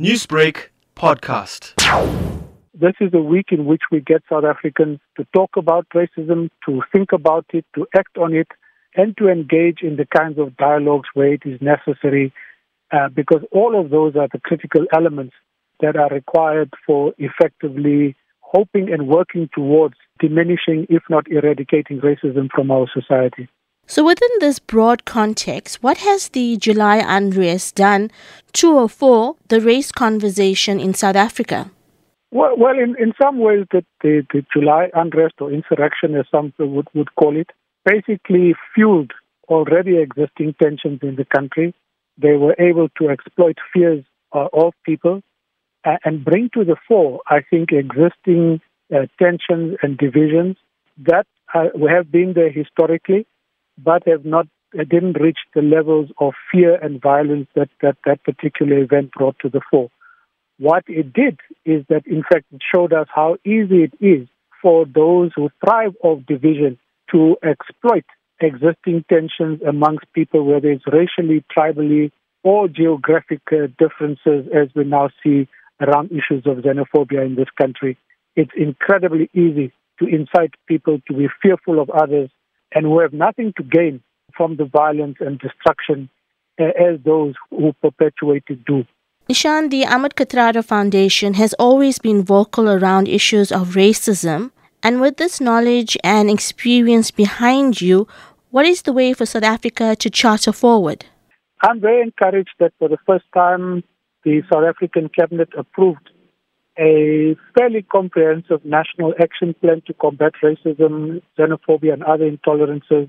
Newsbreak podcast. This is a week in which we get South Africans to talk about racism, to think about it, to act on it, and to engage in the kinds of dialogues where it is necessary, uh, because all of those are the critical elements that are required for effectively hoping and working towards diminishing, if not eradicating, racism from our society. So, within this broad context, what has the July unrest done to or for the race conversation in South Africa? Well, well in, in some ways, the, the, the July unrest or insurrection, as some would, would call it, basically fueled already existing tensions in the country. They were able to exploit fears uh, of people and bring to the fore, I think, existing uh, tensions and divisions that uh, have been there historically but have not didn't reach the levels of fear and violence that, that that particular event brought to the fore. What it did is that, in fact, it showed us how easy it is for those who thrive off division to exploit existing tensions amongst people, whether it's racially, tribally, or geographic uh, differences, as we now see around issues of xenophobia in this country. It's incredibly easy to incite people to be fearful of others and who have nothing to gain from the violence and destruction uh, as those who perpetuate it do. Neeshan, the Ahmed Kathrada Foundation has always been vocal around issues of racism. And with this knowledge and experience behind you, what is the way for South Africa to charter forward? I'm very encouraged that for the first time, the South African Cabinet approved a fairly comprehensive national action plan to combat racism, xenophobia, and other intolerances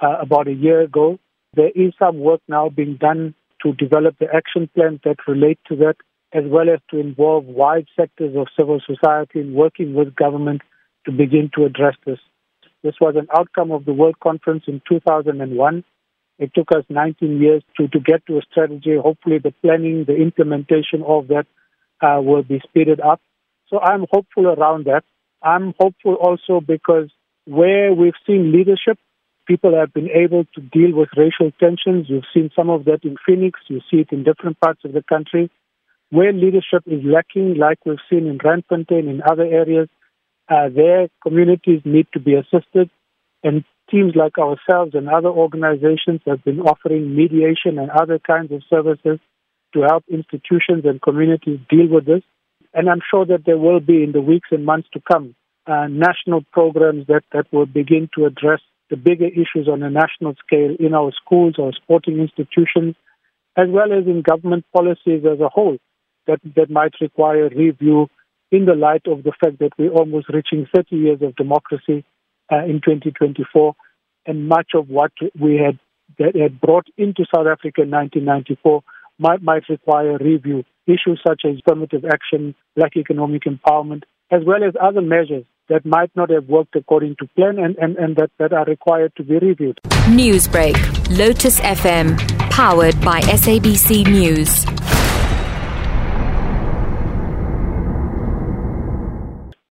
uh, about a year ago. There is some work now being done to develop the action plans that relate to that, as well as to involve wide sectors of civil society in working with government to begin to address this. This was an outcome of the World Conference in 2001. It took us 19 years to, to get to a strategy. Hopefully, the planning, the implementation of that uh, will be speeded up. So I'm hopeful around that. I'm hopeful also because where we've seen leadership, people have been able to deal with racial tensions. You've seen some of that in Phoenix. You see it in different parts of the country. Where leadership is lacking, like we've seen in Randfontein in other areas, uh, their communities need to be assisted. And teams like ourselves and other organizations have been offering mediation and other kinds of services to help institutions and communities deal with this. And I'm sure that there will be in the weeks and months to come uh, national programs that, that will begin to address the bigger issues on a national scale in our schools or sporting institutions, as well as in government policies as a whole that, that might require review in the light of the fact that we're almost reaching 30 years of democracy uh, in 2024, and much of what we had that had brought into South Africa in 1994 might, might require review. Issues such as affirmative action, black economic empowerment, as well as other measures that might not have worked according to plan and, and, and that, that are required to be reviewed. Newsbreak, Lotus FM, powered by SABC News.